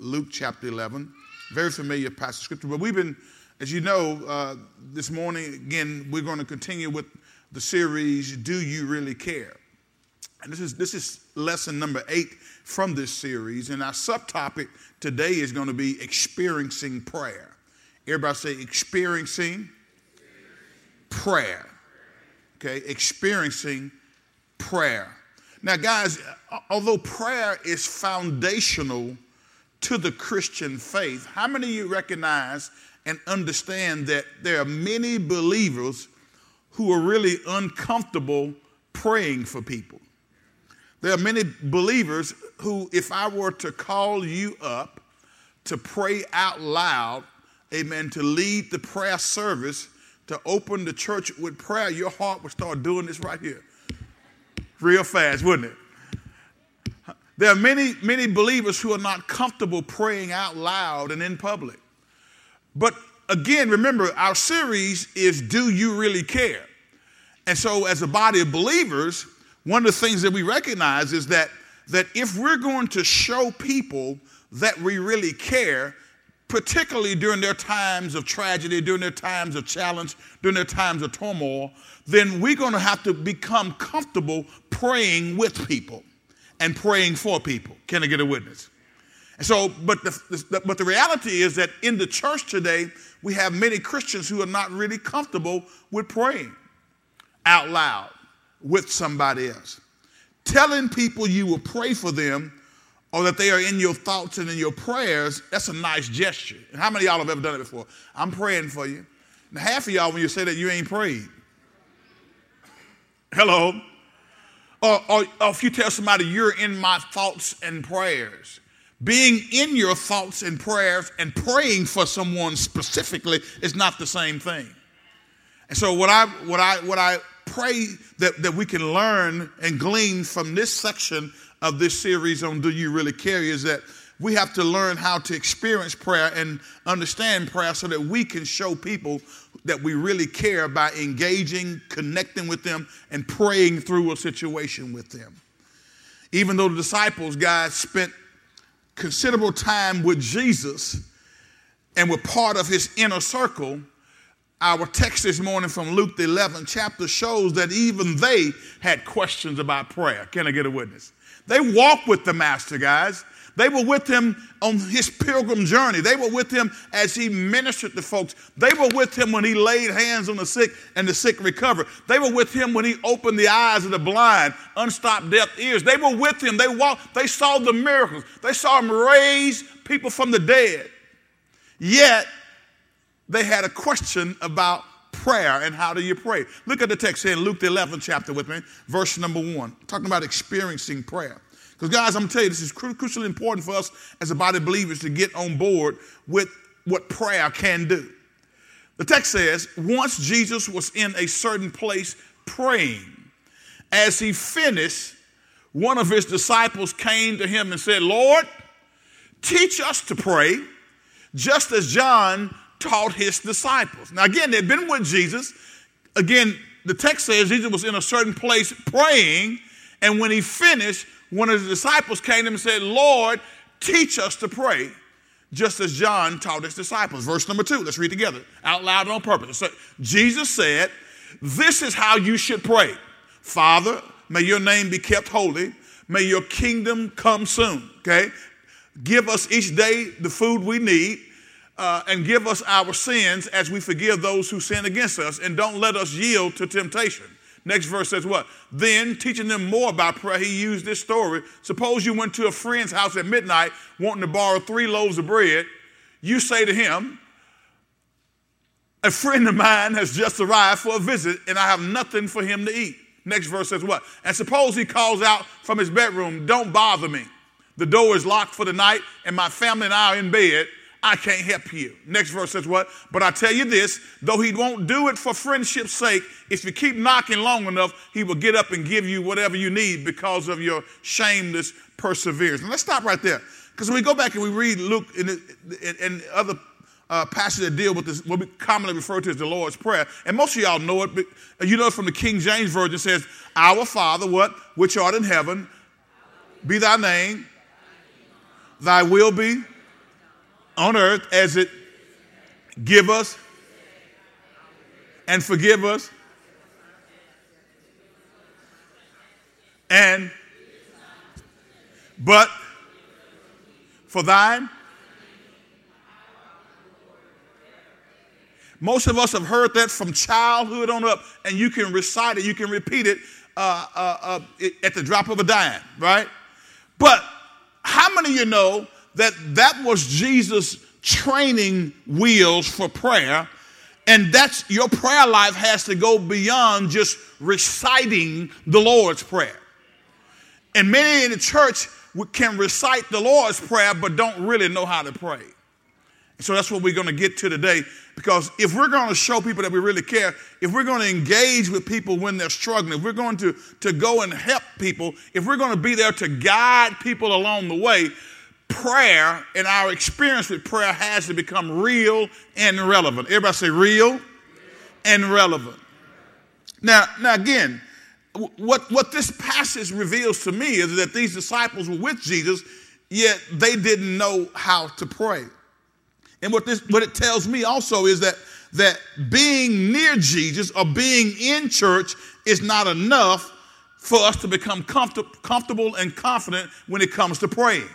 Luke chapter 11. Very familiar passage of scripture. But we've been, as you know, uh, this morning, again, we're going to continue with the series, Do You Really Care? And this is, this is lesson number eight from this series. And our subtopic today is going to be experiencing prayer. Everybody say experiencing prayer. Okay, experiencing prayer. Now, guys, although prayer is foundational to the Christian faith, how many of you recognize and understand that there are many believers who are really uncomfortable praying for people? There are many believers who, if I were to call you up to pray out loud, amen, to lead the prayer service, to open the church with prayer, your heart would start doing this right here. Real fast, wouldn't it? There are many, many believers who are not comfortable praying out loud and in public. But again, remember, our series is Do You Really Care? And so, as a body of believers, one of the things that we recognize is that, that if we're going to show people that we really care, particularly during their times of tragedy, during their times of challenge, during their times of turmoil, then we're going to have to become comfortable praying with people and praying for people. Can I get a witness? And so, but the, the, but the reality is that in the church today, we have many Christians who are not really comfortable with praying out loud with somebody else. Telling people you will pray for them or that they are in your thoughts and in your prayers, that's a nice gesture. And how many y'all have ever done it before? I'm praying for you. Now, half of y'all, when you say that, you ain't prayed. Hello? Or, or, or if you tell somebody you're in my thoughts and prayers, being in your thoughts and prayers and praying for someone specifically is not the same thing. And so what I what I what I pray that, that we can learn and glean from this section of this series on Do You Really Care is that we have to learn how to experience prayer and understand prayer so that we can show people that we really care by engaging, connecting with them, and praying through a situation with them. Even though the disciples, guys, spent considerable time with Jesus and were part of his inner circle, our text this morning from Luke, the 11th chapter, shows that even they had questions about prayer. Can I get a witness? They walked with the Master, guys. They were with him on his pilgrim journey. They were with him as he ministered to folks. They were with him when he laid hands on the sick and the sick recovered. They were with him when he opened the eyes of the blind, unstopped deaf ears. They were with him. They walked, they saw the miracles. They saw him raise people from the dead. Yet they had a question about prayer and how do you pray. Look at the text here in Luke the 11th chapter with me, verse number one, talking about experiencing prayer. Because, guys, I'm going to tell you, this is crucially important for us as a body of believers to get on board with what prayer can do. The text says, once Jesus was in a certain place praying, as he finished, one of his disciples came to him and said, Lord, teach us to pray, just as John taught his disciples. Now, again, they've been with Jesus. Again, the text says Jesus was in a certain place praying, and when he finished, one of the disciples came to him and said, Lord, teach us to pray, just as John taught his disciples. Verse number two, let's read together out loud on purpose. So Jesus said, This is how you should pray Father, may your name be kept holy, may your kingdom come soon. Okay? Give us each day the food we need uh, and give us our sins as we forgive those who sin against us, and don't let us yield to temptation. Next verse says what? Then, teaching them more about prayer, he used this story. Suppose you went to a friend's house at midnight wanting to borrow three loaves of bread. You say to him, A friend of mine has just arrived for a visit, and I have nothing for him to eat. Next verse says what? And suppose he calls out from his bedroom, Don't bother me. The door is locked for the night, and my family and I are in bed. I can't help you. Next verse says what? But I tell you this, though he won't do it for friendship's sake, if you keep knocking long enough, he will get up and give you whatever you need because of your shameless perseverance. And let's stop right there. Because when we go back and we read Luke and, and other uh, passages that deal with this, what we commonly refer to as the Lord's Prayer, and most of y'all know it, but you know it from the King James Version, says, Our Father, what? Which art in heaven, be thy name, thy will be on earth as it give us and forgive us and but for thine. Most of us have heard that from childhood on up and you can recite it you can repeat it uh, uh, uh, at the drop of a dime right? But how many of you know that that was jesus training wheels for prayer and that's your prayer life has to go beyond just reciting the lord's prayer and many in the church can recite the Lord's Prayer, but don't really know how to pray. So that's what we're going to get to today. Because if we're going to show people that we really care, if we're going to engage with people when they're struggling, if we're going to, to go and help people, if we're going to be there to guide people along the way, prayer and our experience with prayer has to become real and relevant. Everybody say real and relevant. Now, now again, what, what this passage reveals to me is that these disciples were with Jesus, yet they didn't know how to pray. And what this what it tells me also is that that being near Jesus or being in church is not enough for us to become comfort, comfortable and confident when it comes to praying.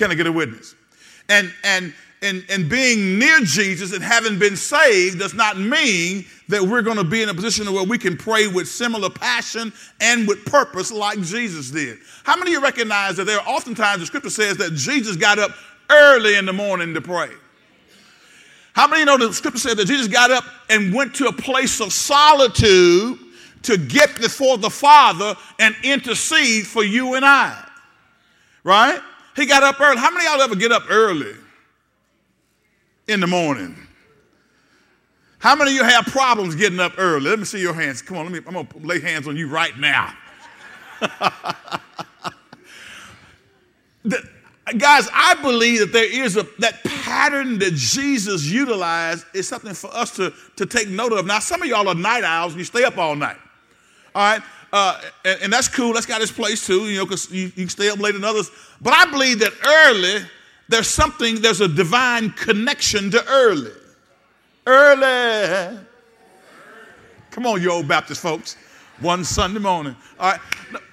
Can I get a witness? And and and, and being near Jesus and having been saved does not mean that we're going to be in a position where we can pray with similar passion and with purpose like Jesus did. How many of you recognize that there are oftentimes the scripture says that Jesus got up early in the morning to pray? How many know the scripture says that Jesus got up and went to a place of solitude to get before the Father and intercede for you and I? Right? He got up early. How many of y'all ever get up early? in the morning. How many of you have problems getting up early? Let me see your hands. Come on, let me, I'm going to lay hands on you right now. the, guys, I believe that there is a that pattern that Jesus utilized is something for us to, to take note of. Now, some of y'all are night owls and you stay up all night. All right? Uh, and, and, that's cool. That's got its place too, you know, because you, you can stay up later than others. But I believe that early there's something, there's a divine connection to early. Early. Come on, you old Baptist folks. One Sunday morning. All right.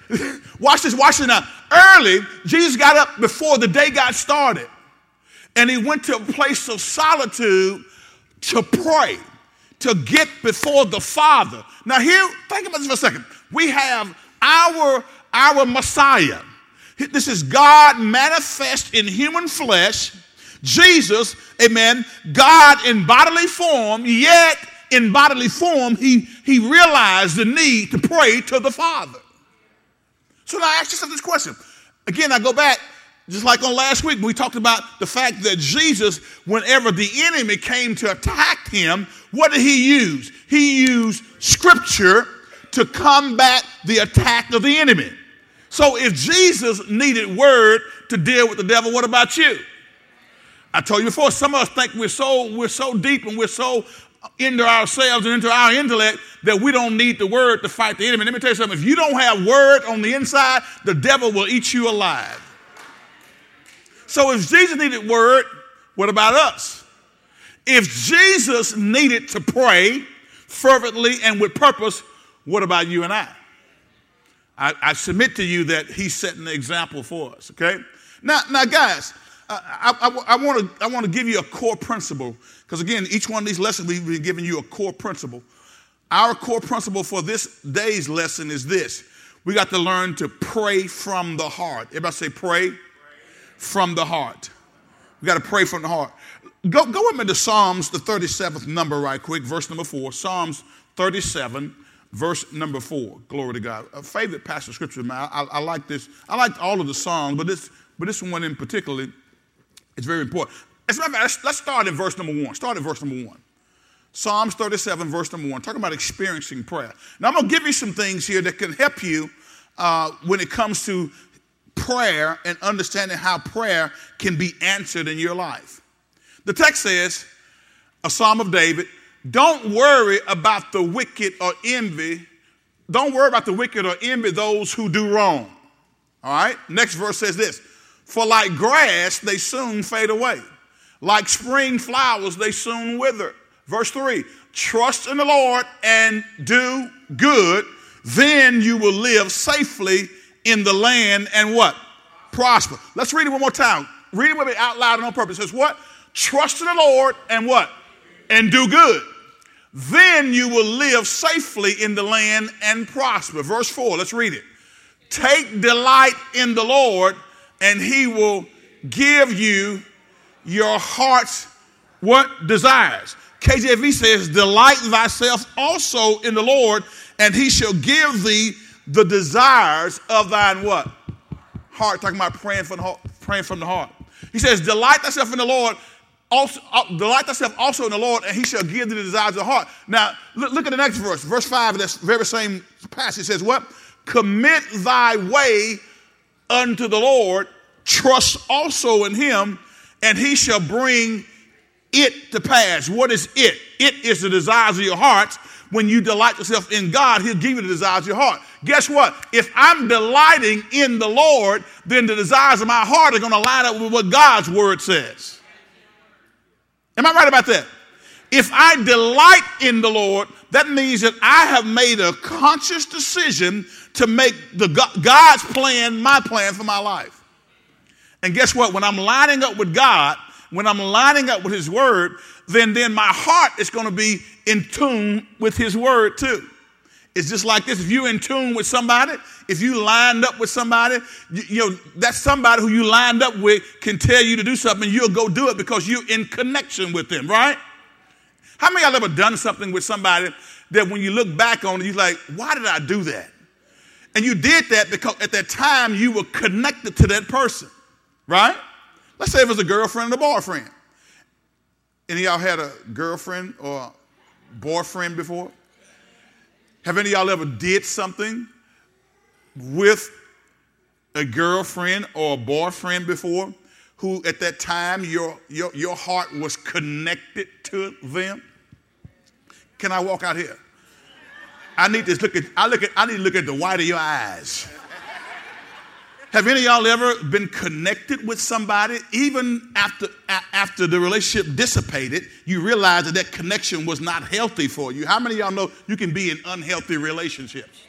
Watch this, watch this now. Early, Jesus got up before the day got started. And he went to a place of solitude to pray, to get before the Father. Now, here, think about this for a second. We have our, our Messiah this is God manifest in human flesh. Jesus, amen, God in bodily form, yet in bodily form, he, he realized the need to pray to the Father. So now I ask yourself this question. Again, I go back, just like on last week, we talked about the fact that Jesus, whenever the enemy came to attack him, what did he use? He used scripture to combat the attack of the enemy. So if Jesus needed word to deal with the devil, what about you? I told you before, some of us think we're so we're so deep and we're so into ourselves and into our intellect that we don't need the word to fight the enemy. Let me tell you something. If you don't have word on the inside, the devil will eat you alive. So if Jesus needed word, what about us? If Jesus needed to pray fervently and with purpose, what about you and I? I, I submit to you that he's setting the example for us, okay? Now, now guys, I, I, I want to I want to give you a core principle because again, each one of these lessons we've been giving you a core principle. Our core principle for this day's lesson is this: we got to learn to pray from the heart. Everybody say pray, pray. from the heart. We got to pray from the heart. Go go with me to Psalms the 37th number right quick, verse number four. Psalms 37 verse number four. Glory to God. A favorite passage of scripture, man. I, I, like this. I like all of the songs, but this, but this one in particular is very important. As a matter of fact, let's, let's start in verse number one. Start in verse number one. Psalms 37, verse number one, talking about experiencing prayer. Now, I'm going to give you some things here that can help you uh, when it comes to prayer and understanding how prayer can be answered in your life. The text says, a psalm of David, don't worry about the wicked or envy. Don't worry about the wicked or envy those who do wrong. All right? Next verse says this For like grass, they soon fade away. Like spring flowers, they soon wither. Verse 3 Trust in the Lord and do good, then you will live safely in the land and what? Prosper. Let's read it one more time. Read it with me out loud and on purpose. It says what? Trust in the Lord and what? And do good. Then you will live safely in the land and prosper. Verse 4, let's read it. Take delight in the Lord, and he will give you your heart's what desires. KJV says, Delight thyself also in the Lord, and he shall give thee the desires of thine what? Heart. Talking about praying from the heart. Praying from the heart. He says, Delight thyself in the Lord, also, uh, delight thyself also in the Lord, and he shall give thee the desires of the heart. Now, look, look at the next verse. Verse 5 of this very same passage says, What? Commit thy way unto the Lord, trust also in him, and he shall bring it to pass. What is it? It is the desires of your hearts. When you delight yourself in God, He'll give you the desires of your heart. Guess what? If I'm delighting in the Lord, then the desires of my heart are going to line up with what God's word says. Am I right about that? If I delight in the Lord, that means that I have made a conscious decision to make the God's plan my plan for my life. And guess what? When I'm lining up with God, when I'm lining up with His Word, then, then my heart is going to be in tune with His Word too. It's just like this. If you're in tune with somebody, if you lined up with somebody, you, you, know, that's somebody who you lined up with can tell you to do something, you'll go do it because you're in connection with them, right? How many of y'all ever done something with somebody that when you look back on it, you're like, why did I do that? And you did that because at that time you were connected to that person, right? Let's say it was a girlfriend and a boyfriend. Any of y'all had a girlfriend or boyfriend before? Have any of y'all ever did something with a girlfriend or a boyfriend before who at that time your, your, your heart was connected to them? Can I walk out here? I need to look at I look at I need to look at the white of your eyes. Have any of y'all ever been connected with somebody, even after, after the relationship dissipated, you realize that that connection was not healthy for you? How many of y'all know you can be in unhealthy relationships?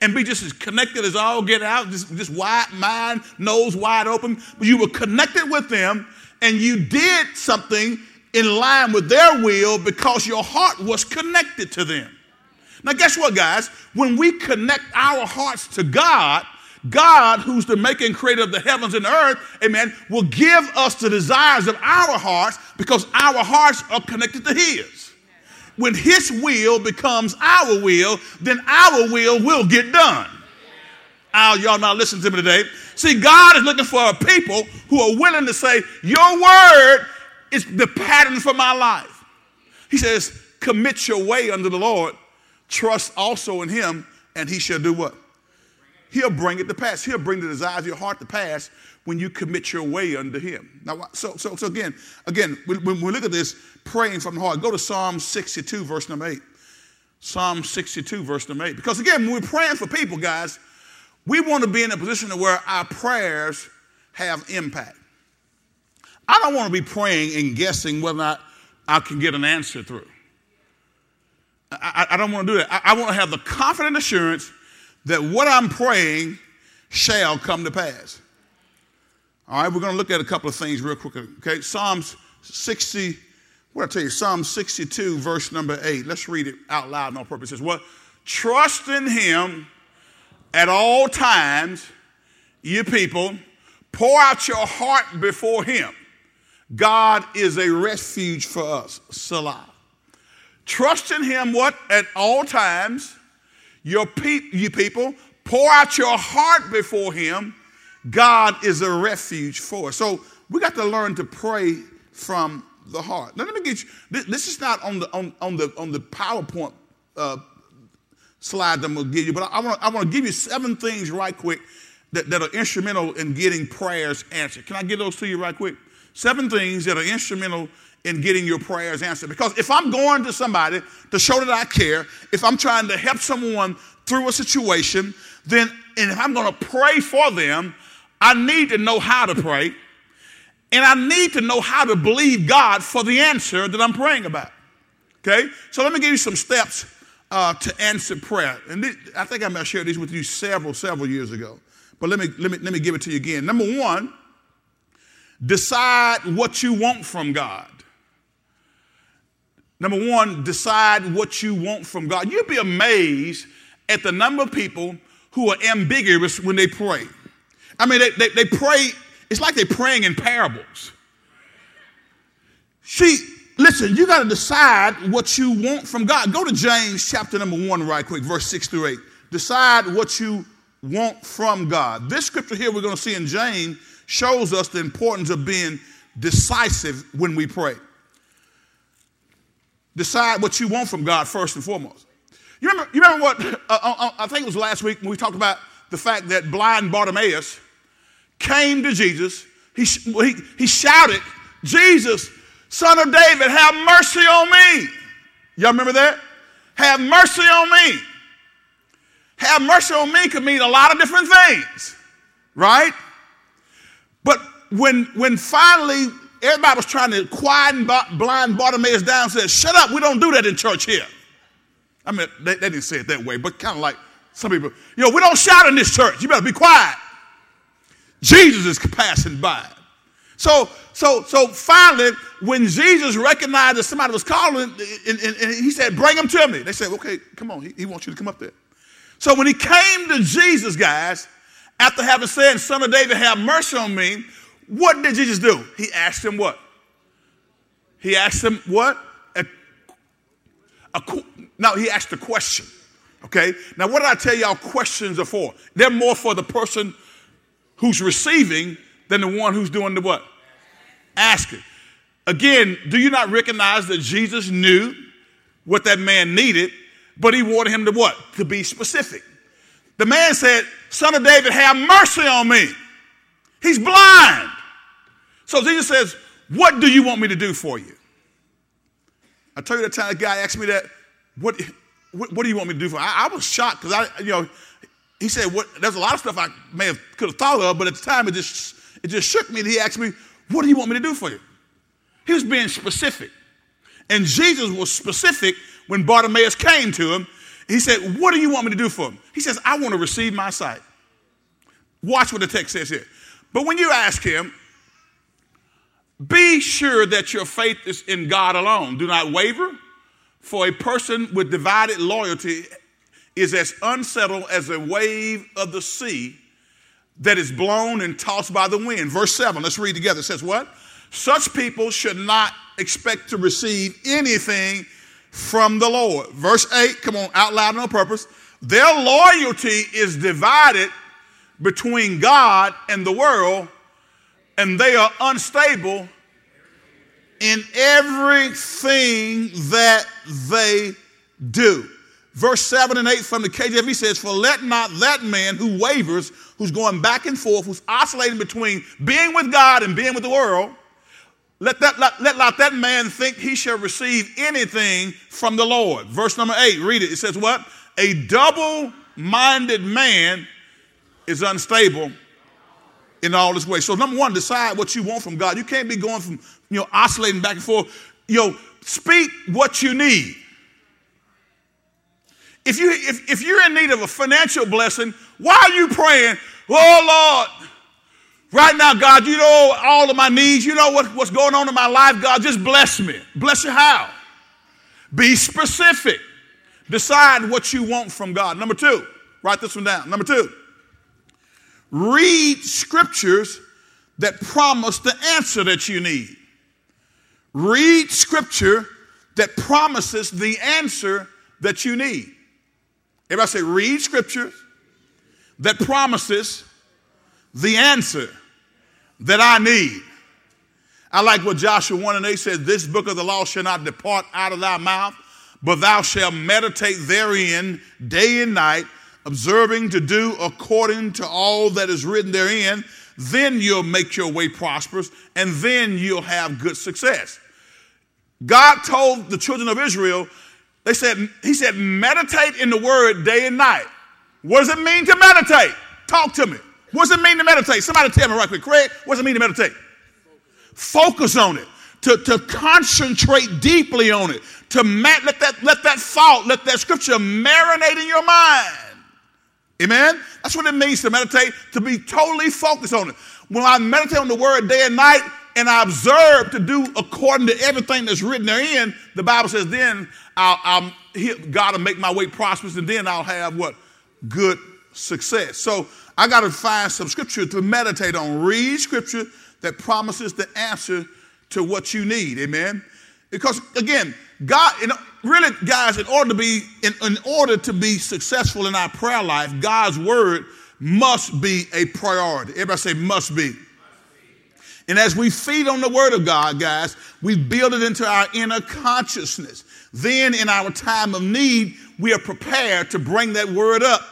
And be just as connected as all get out, just, just wide mind, nose wide open. But you were connected with them and you did something in line with their will because your heart was connected to them. Now, guess what, guys? When we connect our hearts to God, God, who's the maker and creator of the heavens and earth, amen, will give us the desires of our hearts because our hearts are connected to His. When His will becomes our will, then our will will get done. Oh, y'all not listening to me today. See, God is looking for a people who are willing to say, Your word is the pattern for my life. He says, Commit your way unto the Lord, trust also in Him, and He shall do what? He'll bring it to pass. He'll bring the desires of your heart to pass when you commit your way unto Him. Now, so, so, so again, again, when, we look at this praying from the heart, go to Psalm 62, verse number 8. Psalm 62, verse number 8. Because again, when we're praying for people, guys, we want to be in a position where our prayers have impact. I don't want to be praying and guessing whether or not I can get an answer through. I, I, I don't want to do that. I, I want to have the confident assurance that what I'm praying shall come to pass. All right, we're going to look at a couple of things real quickly. Okay, Psalms 60, what I tell you, Psalm 62, verse number 8. Let's read it out loud on purpose. It says, What? Trust in him at all times, you people. Pour out your heart before him. God is a refuge for us. Selah. Trust in him what? At all times your pe- you people, pour out your heart before him. God is a refuge for us. So we got to learn to pray from the heart. Now, let me get you. This, this is not on the on, on the on the PowerPoint uh, slide that I'm gonna give you, but I, I want I want to give you seven things right quick that, that are instrumental in getting prayers answered. Can I give those to you right quick? Seven things that are instrumental in getting your prayers answered. Because if I'm going to somebody to show that I care, if I'm trying to help someone through a situation, then and if I'm going to pray for them, I need to know how to pray. And I need to know how to believe God for the answer that I'm praying about. Okay? So let me give you some steps uh, to answer prayer. And this, I think I may have shared these with you several, several years ago. But let me, let, me, let me give it to you again. Number one, decide what you want from God. Number one, decide what you want from God. You'd be amazed at the number of people who are ambiguous when they pray. I mean, they, they, they pray, it's like they're praying in parables. See, listen, you got to decide what you want from God. Go to James chapter number one, right quick, verse six through eight. Decide what you want from God. This scripture here we're going to see in James shows us the importance of being decisive when we pray. Decide what you want from God first and foremost. You remember, you remember what, uh, uh, uh, I think it was last week when we talked about the fact that blind Bartimaeus came to Jesus. He, he, he shouted, Jesus, son of David, have mercy on me. Y'all remember that? Have mercy on me. Have mercy on me could mean a lot of different things, right? But when, when finally everybody was trying to quieten blind Bartimaeus down, said, Shut up, we don't do that in church here. I mean, they, they didn't say it that way, but kind of like some people, you know, we don't shout in this church. You better be quiet. Jesus is passing by. So, so, so finally, when Jesus recognized that somebody was calling, and, and, and he said, Bring him to me. They said, Okay, come on. He, he wants you to come up there. So when he came to Jesus, guys, after having said, Son of David, have mercy on me, what did Jesus do? He asked him what? He asked him what? A, a, now, he asked a question. Okay? Now, what did I tell y'all questions are for? They're more for the person who's receiving than the one who's doing the what? Asking. Again, do you not recognize that Jesus knew what that man needed, but he wanted him to what? To be specific. The man said, Son of David, have mercy on me. He's blind. So Jesus says, What do you want me to do for you? I tell you that time a guy asked me that, What, what, what do you want me to do for you? I, I was shocked because I, you know, he said, what, There's a lot of stuff I may have could have thought of, but at the time it just, it just shook me. And he asked me, What do you want me to do for you? He was being specific. And Jesus was specific when Bartimaeus came to him. He said, What do you want me to do for him? He says, I want to receive my sight. Watch what the text says here. But when you ask him, be sure that your faith is in God alone. Do not waver, for a person with divided loyalty is as unsettled as a wave of the sea that is blown and tossed by the wind. Verse 7, let's read together. It says, What? Such people should not expect to receive anything from the Lord. Verse 8, come on, out loud on purpose. Their loyalty is divided between God and the world, and they are unstable in everything that they do. Verse 7 and 8 from the KJV says, For let not that man who wavers, who's going back and forth, who's oscillating between being with God and being with the world, let, that, let, let not that man think he shall receive anything from the Lord. Verse number 8, read it. It says, What? A double minded man is unstable in all his ways. So, number one, decide what you want from God. You can't be going from, you know, oscillating back and forth. You know, speak what you need. If, you, if, if you're in need of a financial blessing, why are you praying, oh Lord, right now, God, you know all of my needs. You know what, what's going on in my life, God, just bless me. Bless you how? Be specific. Decide what you want from God. Number two, write this one down. Number two, read scriptures that promise the answer that you need. Read scripture that promises the answer that you need. Everybody say, read scripture that promises the answer that I need. I like what Joshua 1 and 8 said this book of the law shall not depart out of thy mouth, but thou shalt meditate therein day and night observing to do according to all that is written therein, then you'll make your way prosperous and then you'll have good success. God told the children of Israel, they said, He said, meditate in the word day and night. What does it mean to meditate? Talk to me. What does it mean to meditate? Somebody tell me right quick. Craig, what does it mean to meditate? focus on it, to, to concentrate deeply on it, to let, that, let that thought, let that scripture marinate in your mind. Amen? That's what it means to meditate, to be totally focused on it. When I meditate on the word day and night, and I observe to do according to everything that's written therein, the Bible says, then I'll, I'll, God will make my way prosperous, and then I'll have what? Good success. So I got to find some scripture to meditate on. Read scripture that promises the answer to what you need. Amen. Because again, God, you know, really, guys, in order to be in, in order to be successful in our prayer life, God's word must be a priority. Everybody say must be. And as we feed on the word of God, guys, we build it into our inner consciousness. Then in our time of need, we are prepared to bring that word up.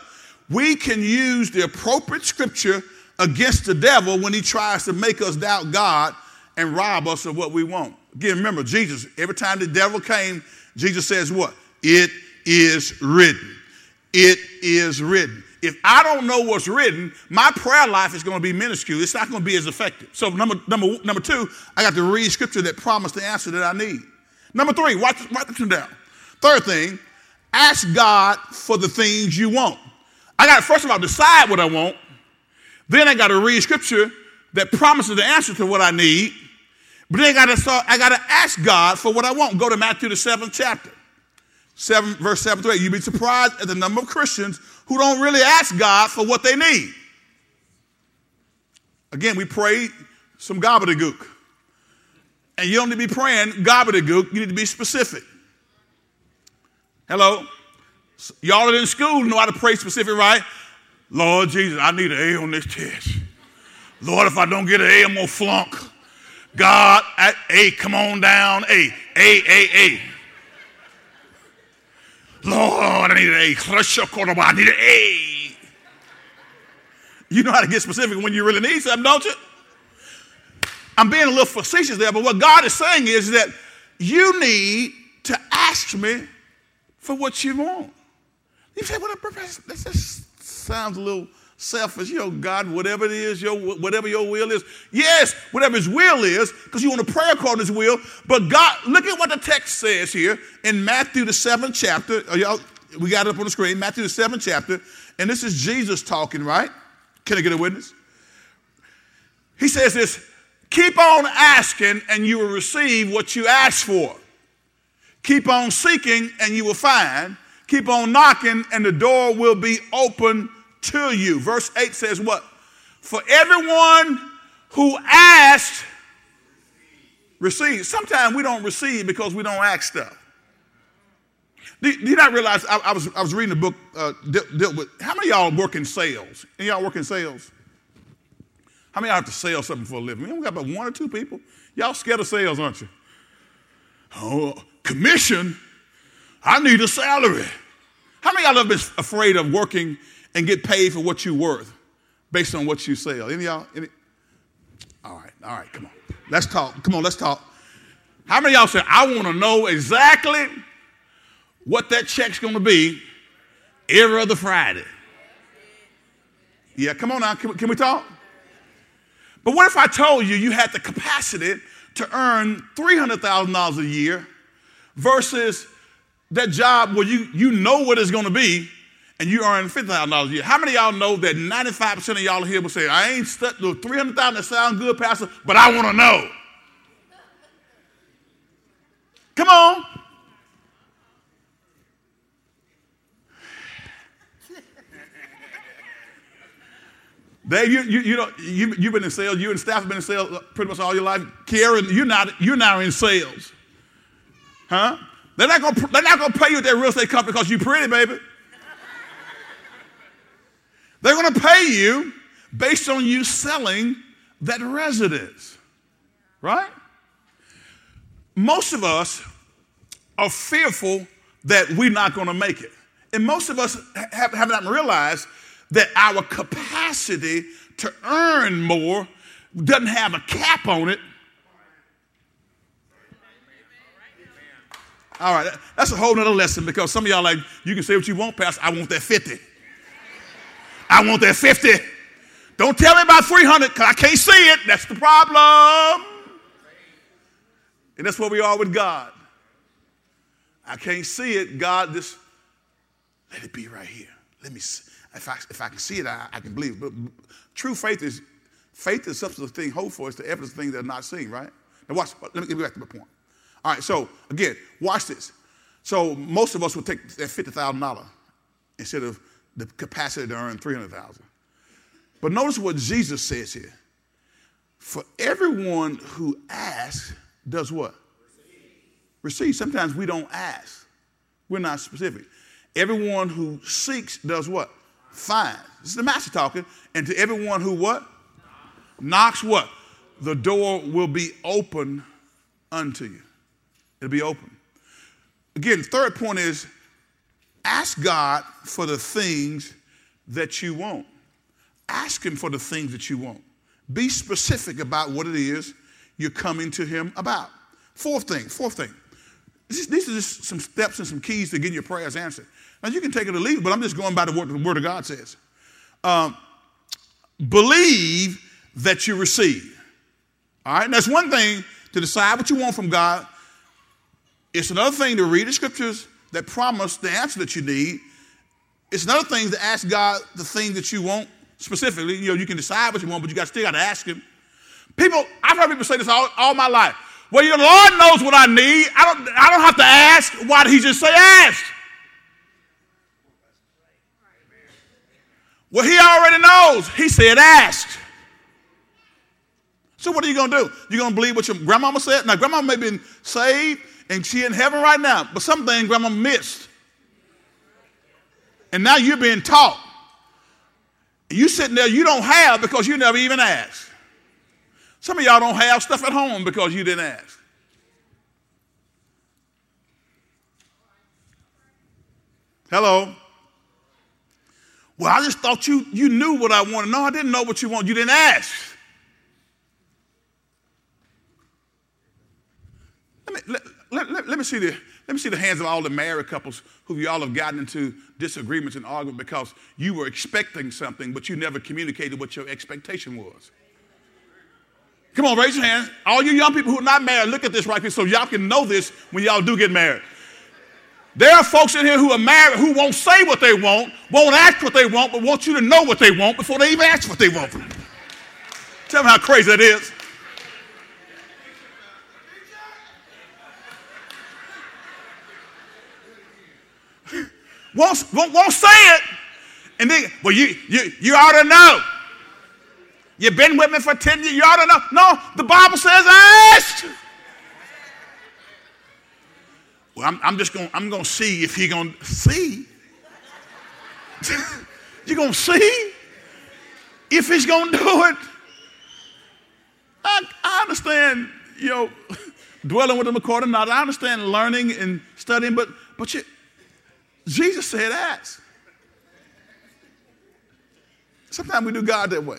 We can use the appropriate scripture against the devil when he tries to make us doubt God and rob us of what we want. Again, remember, Jesus, every time the devil came, Jesus says what? It is written. It is written if I don't know what's written, my prayer life is going to be minuscule. It's not going to be as effective. So number, number, number two, I got to read scripture that promised the answer that I need. Number three, write, write this one down. Third thing, ask God for the things you want. I got to first of all decide what I want. Then I got to read scripture that promises the answer to what I need. But then I got to start, I got to ask God for what I want. Go to Matthew the seventh chapter. 7, verse 7 to 8. You'd be surprised at the number of Christians who don't really ask God for what they need. Again, we pray some gobbledygook. And you don't need to be praying gobbledygook, you need to be specific. Hello? Y'all that in school know how to pray specific, right? Lord Jesus, I need an A on this test. Lord, if I don't get an A, I'm gonna flunk. God, A, come on down. A, A, A, A. Lord, I need an A. I need an A. You know how to get specific when you really need something, don't you? I'm being a little facetious there, but what God is saying is that you need to ask me for what you want. You say, well, that just sounds a little selfish. You know, God, whatever it is, your, whatever your will is. Yes, whatever his will is, because you want to pray according to his will. But God, look at what the text says here in Matthew the seventh chapter. Y'all, we got it up on the screen, Matthew the seventh chapter. And this is Jesus talking, right? Can I get a witness? He says this keep on asking and you will receive what you ask for. Keep on seeking and you will find. Keep on knocking and the door will be open to you. Verse 8 says what? For everyone who asks, receives. Sometimes we don't receive because we don't ask stuff. Do, do you not realize? I, I, was, I was reading a book uh, dealt, dealt with. How many y'all work in sales? Any y'all work in sales? How many y'all have to sell something for a living? We got about one or two people. Y'all scared of sales, aren't you? Oh, commission? I need a salary. How many y'all have been afraid of working and get paid for what you're worth based on what you sell. Any y'all? Any? All right, all right, come on. Let's talk. Come on, let's talk. How many y'all say, I want to know exactly what that check's going to be every other Friday? Yeah, come on now. Can, can we talk? But what if I told you you had the capacity to earn $300,000 a year versus that job where you, you know what it's going to be and you earn $50,000 a year. How many of y'all know that 95% of y'all here will say, I ain't stuck to 300000 that sounds good, Pastor, but I want to know. Come on. Dave, you, you, you know, you, you've been in sales. You and staff have been in sales pretty much all your life. Karen, you're, not, you're now in sales. Huh? They're not going to pay you at that real estate company because you're pretty, baby. They're going to pay you based on you selling that residence, right? Most of us are fearful that we're not going to make it. And most of us have, have not realized that our capacity to earn more doesn't have a cap on it. All right, that's a whole nother lesson because some of y'all like, you can say what you want, Pastor. I want that 50. I want that 50. Don't tell me about 300 because I can't see it. That's the problem. And that's where we are with God. I can't see it. God, just let it be right here. Let me see. If I, if I can see it, I, I can believe. But true faith is faith is substance of things hoped for. It's the evidence of things that are not seen, right? Now watch. Let me get back to my point. All right. So again, watch this. So most of us would take that fifty thousand dollar instead of the capacity to earn three hundred thousand. But notice what Jesus says here. For everyone who asks does what? Receive. Sometimes we don't ask. We're not specific. Everyone who seeks does what? Finds. This is the master talking. And to everyone who what? Knocks what? The door will be open unto you. It'll be open. Again, third point is ask God for the things that you want. Ask Him for the things that you want. Be specific about what it is you're coming to Him about. Fourth thing, fourth thing. These are just some steps and some keys to getting your prayers answered. Now, you can take it or leave it, but I'm just going by the word, the word of God says. Um, believe that you receive. All right, and that's one thing to decide what you want from God. It's another thing to read the scriptures that promise the answer that you need. It's another thing to ask God the thing that you want specifically. You know, you can decide what you want, but you got still got to ask Him. People, I've heard people say this all, all my life. Well, your Lord knows what I need. I don't, I don't have to ask. Why did He just say ask? Well, He already knows. He said ask. So what are you going to do? You're going to believe what your grandmama said? Now, grandma may have been saved and she in heaven right now, but some things grandma missed. And now you're being taught. And You sitting there, you don't have because you never even asked. Some of y'all don't have stuff at home because you didn't ask. Hello? Well, I just thought you, you knew what I wanted. No, I didn't know what you want. You didn't ask. Let me, let, let, let, let, me see the, let me see the hands of all the married couples who y'all have gotten into disagreements and argument because you were expecting something, but you never communicated what your expectation was. Come on, raise your hands. All you young people who are not married, look at this right here so y'all can know this when y'all do get married. There are folks in here who are married who won't say what they want, won't ask what they want, but want you to know what they want before they even ask what they want. Tell me how crazy that is. Won't, won't, won't say it. And then, well, you, you, you ought to know. You've been with me for 10 years, you ought to know. No, the Bible says ask. Well, I'm, I'm just going I'm to see if he's going to see. You're going to see if he's going to do it. I, I understand, you know, dwelling with him according to I understand learning and studying, but, but you, Jesus said ask. Sometimes we do God that way.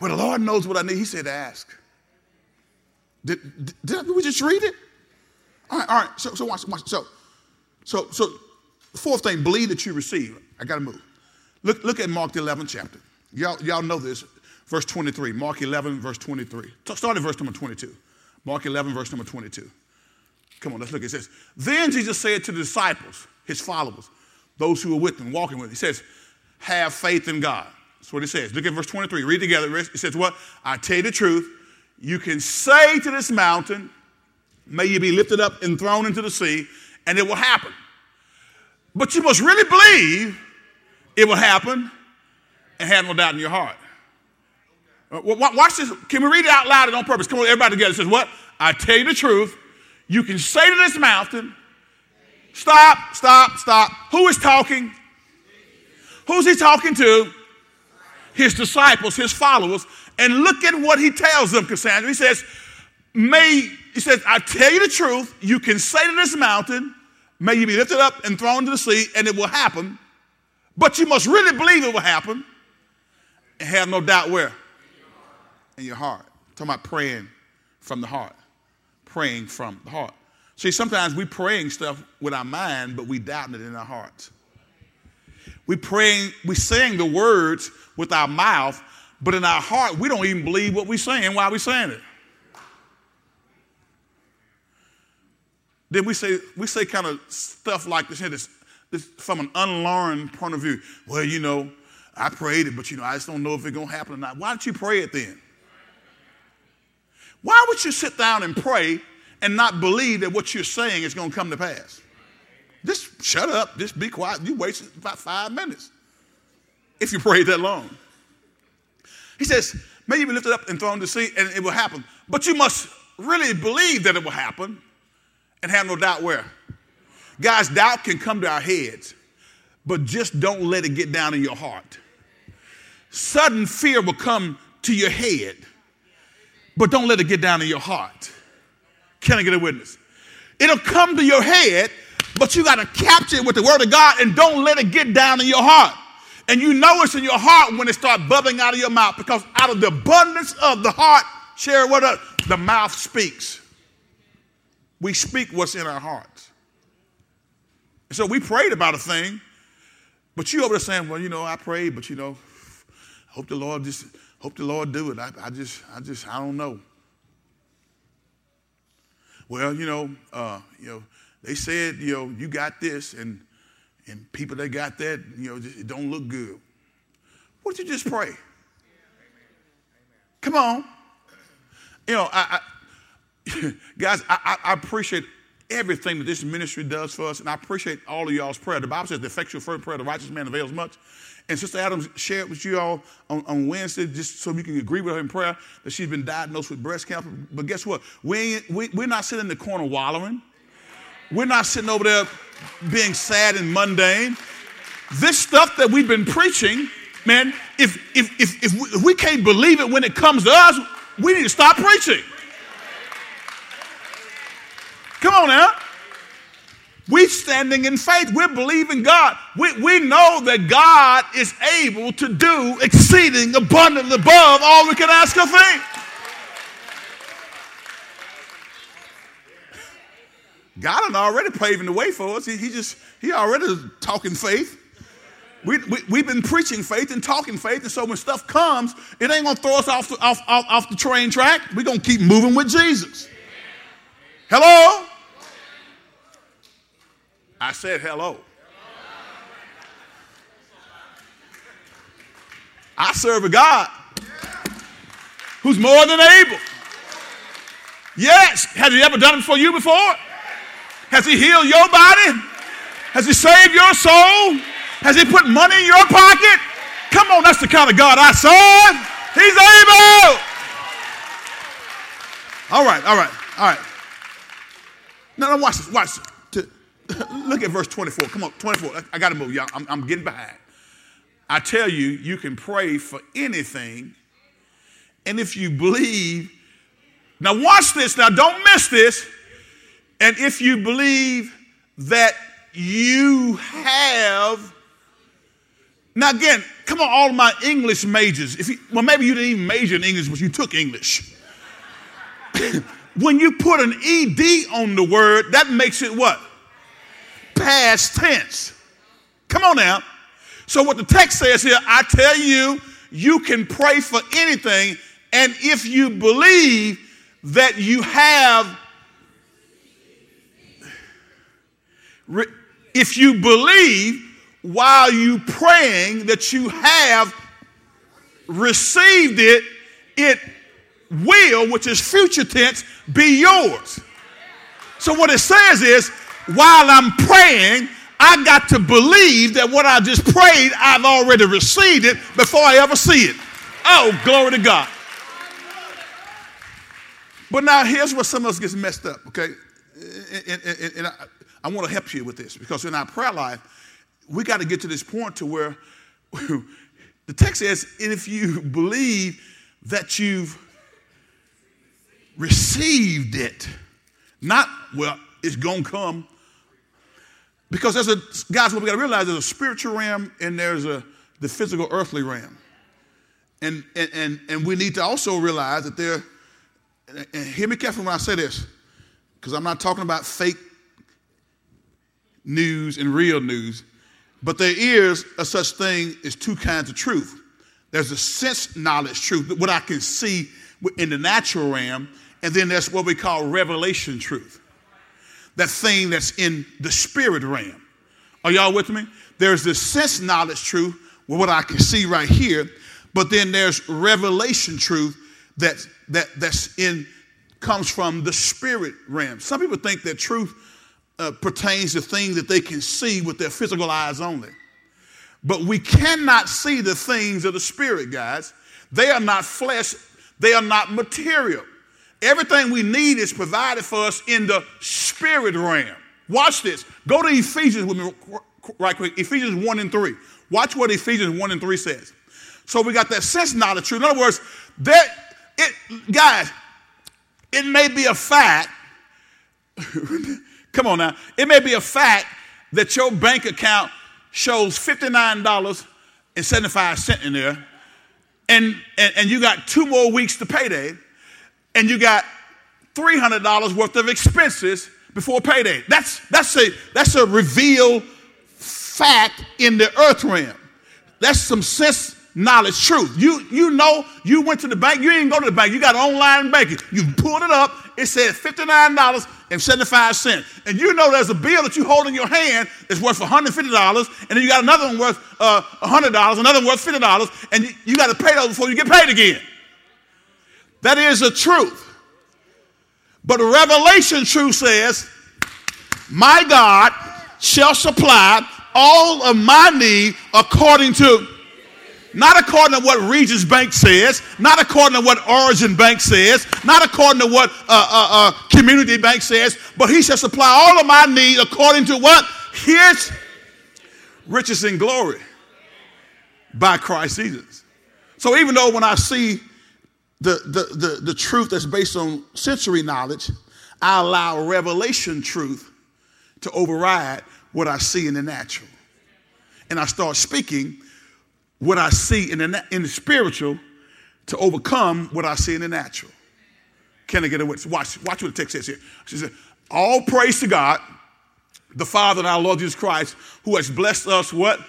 Well, the Lord knows what I need. He said ask. Did, did, did we just read it? All right, all right. So, so watch, watch. So, so, so, fourth thing, believe that you receive. I got to move. Look, look at Mark the 11th chapter. Y'all, y'all know this. Verse 23. Mark 11, verse 23. Start at verse number 22. Mark 11, verse number 22. Come on, let's look. It says, Then Jesus said to the disciples, his followers, those who were with him, walking with him, he says, Have faith in God. That's what it says. Look at verse 23. Read together. It says, What? I tell you the truth. You can say to this mountain, May you be lifted up and thrown into the sea, and it will happen. But you must really believe it will happen and have no doubt in your heart. Uh, watch this. Can we read it out loud and on purpose? Come on, everybody together. It says, What? I tell you the truth. You can say to this mountain, Stop, stop, stop. Who is talking? Who's he talking to? His disciples, his followers. And look at what he tells them, Cassandra. He says, May, he says, I tell you the truth, you can say to this mountain, May you be lifted up and thrown into the sea, and it will happen. But you must really believe it will happen and have no doubt where? In your heart. I'm talking about praying from the heart. Praying from the heart. See, sometimes we praying stuff with our mind, but we doubting it in our hearts. We praying, we saying the words with our mouth, but in our heart, we don't even believe what we're saying while we're saying it. then we say we say kind of stuff like this this, this from an unlearned point of view. Well, you know, I prayed it, but you know, I just don't know if it's gonna happen or not. Why don't you pray it then? Why would you sit down and pray and not believe that what you're saying is gonna come to pass? Just shut up, just be quiet. You wasted about five minutes if you prayed that long. He says, May you be lifted up and thrown to sea, and it will happen. But you must really believe that it will happen and have no doubt where. Guys, doubt can come to our heads, but just don't let it get down in your heart. Sudden fear will come to your head, but don't let it get down in your heart. Can I get a witness? It'll come to your head, but you got to capture it with the word of God and don't let it get down in your heart. And you know it's in your heart when it starts bubbling out of your mouth because out of the abundance of the heart, share what up, the mouth speaks. We speak what's in our hearts. And so we prayed about a thing, but you over there saying, well, you know, I prayed, but you know, I hope the Lord just, hope the Lord do it. I, I just, I just, I don't know. Well, you know, uh, you know, they said, you know, you got this, and and people that got that, you know, it don't look good. What did you just pray? Come on. You know, I, I guys, I, I, appreciate everything that this ministry does for us, and I appreciate all of y'all's prayer. The Bible says the effectual first prayer of the righteous man avails much. And Sister Adams shared with you all on, on, Wednesday, just so we can agree with her in prayer, that she's been diagnosed with breast cancer. But guess what? We, we, we're not sitting in the corner wallowing. We're not sitting over there being sad and mundane. This stuff that we've been preaching, man, if, if, if, if, we, if we can't believe it when it comes to us, we need to stop preaching. Come on now. We're standing in faith. We're believing God. We, we know that God is able to do exceeding abundantly above all we can ask or think. God had already paving the way for us. He, he just, he already talking faith. We, we, we've been preaching faith and talking faith, and so when stuff comes, it ain't gonna throw us off the, off, off, off the train track. We're gonna keep moving with Jesus. Hello? I said hello. I serve a God who's more than able. Yes. Has he ever done it for you before? Has He healed your body? Has He saved your soul? Has He put money in your pocket? Come on, that's the kind of God I serve. He's able. All right, all right, all right. Now, now watch this. Watch this. Look at verse 24. Come on, 24. I got to move, y'all. I'm, I'm getting behind. I tell you, you can pray for anything, and if you believe, now watch this. Now, don't miss this. And if you believe that you have, now again, come on, all my English majors. If you, well, maybe you didn't even major in English, but you took English. when you put an ed on the word, that makes it what? Past tense. Come on now. So what the text says here, I tell you, you can pray for anything, and if you believe that you have if you believe while you praying that you have received it, it will, which is future tense, be yours. So what it says is, while I'm praying, I got to believe that what I just prayed, I've already received it before I ever see it. Oh, glory to God. But now here's where some of us gets messed up, okay? And, and, and, I want to help you with this because in our prayer life, we got to get to this point to where the text says, if you believe that you've received it, not, well, it's going to come. Because there's a, guys, what we got to realize there's a spiritual realm and there's a, the physical earthly realm. And, and, and, and we need to also realize that there, and hear me carefully when I say this, because I'm not talking about fake news and real news, but there is a such thing as two kinds of truth. There's a sense knowledge truth, what I can see in the natural realm, and then there's what we call revelation truth. That thing that's in the spirit realm. Are y'all with me? There's the sense knowledge truth, what I can see right here, but then there's revelation truth that, that that's in comes from the spirit realm. Some people think that truth uh, pertains to things that they can see with their physical eyes only. But we cannot see the things of the spirit, guys. They are not flesh, they are not material. Everything we need is provided for us in the spirit realm. Watch this. Go to Ephesians with me right quick. Ephesians 1 and 3. Watch what Ephesians 1 and 3 says. So we got that sense knowledge truth. In other words, that it guys, it may be a fact. come on now. It may be a fact that your bank account shows $59.75 in there, and, and, and you got two more weeks to payday, and you got $300 worth of expenses before payday. That's, that's, a, that's a revealed fact in the earth realm. That's some sense knowledge truth. You, you know, you went to the bank, you didn't go to the bank, you got online banking. You pulled it up, it said $59.75. And you know there's a bill that you hold in your hand that's worth $150, and then you got another one worth uh, $100, another one worth $50, and you, you got to pay those before you get paid again. That is the truth. But revelation truth says, My God shall supply all of my need according to not according to what Regions Bank says, not according to what Origin Bank says, not according to what uh, uh, uh, Community Bank says, but He shall supply all of my need according to what? His riches and glory by Christ Jesus. So even though when I see the, the, the, the truth that's based on sensory knowledge, I allow revelation truth to override what I see in the natural. And I start speaking what I see in the, in the spiritual to overcome what I see in the natural. Can I get a witness? Watch, watch what the text says here. She said, All praise to God, the Father and our Lord Jesus Christ, who has blessed us what?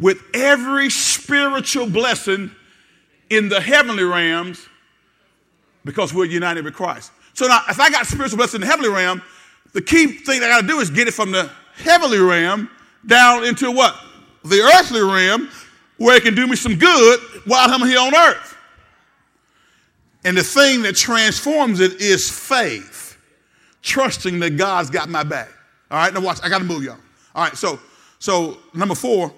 With every spiritual blessing in the heavenly realms because we're united with Christ. So now, if I got spiritual blessing in the heavenly realm, the key thing I got to do is get it from the heavenly realm down into what? The earthly realm where it can do me some good while I'm here on earth. And the thing that transforms it is faith, trusting that God's got my back. All right, now watch, I got to move y'all. All right, so so number four,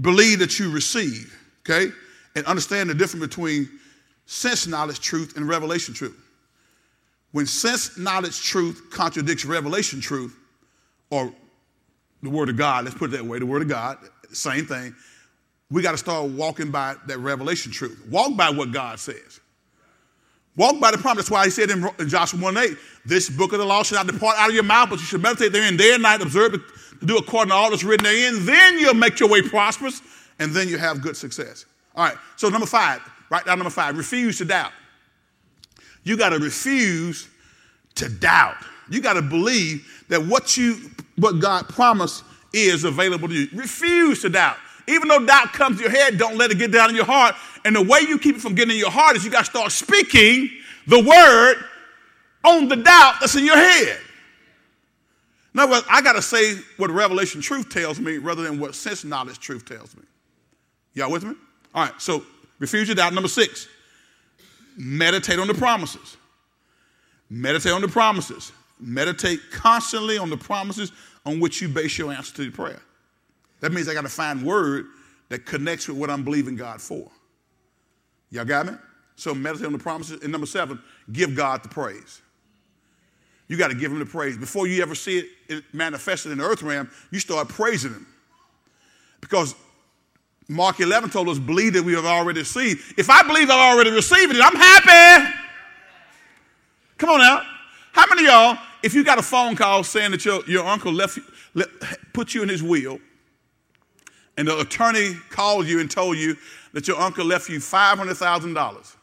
believe that you receive, okay, and understand the difference between sense knowledge truth and revelation truth. When sense knowledge truth contradicts revelation truth, or the word of God, let's put it that way, the word of God, same thing we got to start walking by that revelation truth. Walk by what God says. Walk by the promise. That's why he said in, Joshua 1 8, this book of the law shall not depart out of your mouth, but you should meditate therein day and night, observe it do according to all that's written therein. Then you'll make your way prosperous, and then you have good success. All right, so number five, write down number five, refuse to doubt. You got to refuse to doubt. You got to believe that what you what God promised is available to you. Refuse to doubt. Even though doubt comes to your head, don't let it get down in your heart. And the way you keep it from getting in your heart is you got to start speaking the word on the doubt that's in your head. In other words, I got to say what revelation truth tells me rather than what sense knowledge truth tells me. Y'all with me? All right, so refuse your doubt. Number six, meditate on the promises. Meditate on the promises. Meditate constantly on the promises on which you base your answer to the prayer. That means I got to find word that connects with what I'm believing God for. Y'all got me? So meditate on the promises. And number seven, give God the praise. You got to give him the praise. Before you ever see it manifested in the earth realm, you start praising him. Because Mark 11 told us, believe that we have already received. If I believe I've already received it, I'm happy. Come on now. How many y'all, if you got a phone call saying that your, your uncle left, left, put you in his will, and the attorney called you and told you that your uncle left you $500,000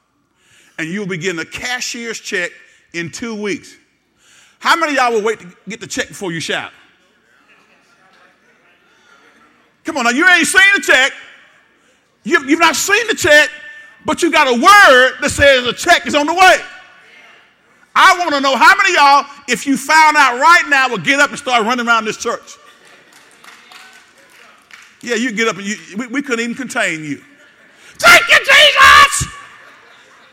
and you'll be getting a cashier's check in two weeks. How many y'all will wait to get the check before you shout? Come on now, you ain't seen the check. You, you've not seen the check, but you got a word that says the check is on the way. I want to know how many y'all, if you found out right now, would get up and start running around this church. Yeah, you get up and you, we, we couldn't even contain you. Thank you, Jesus!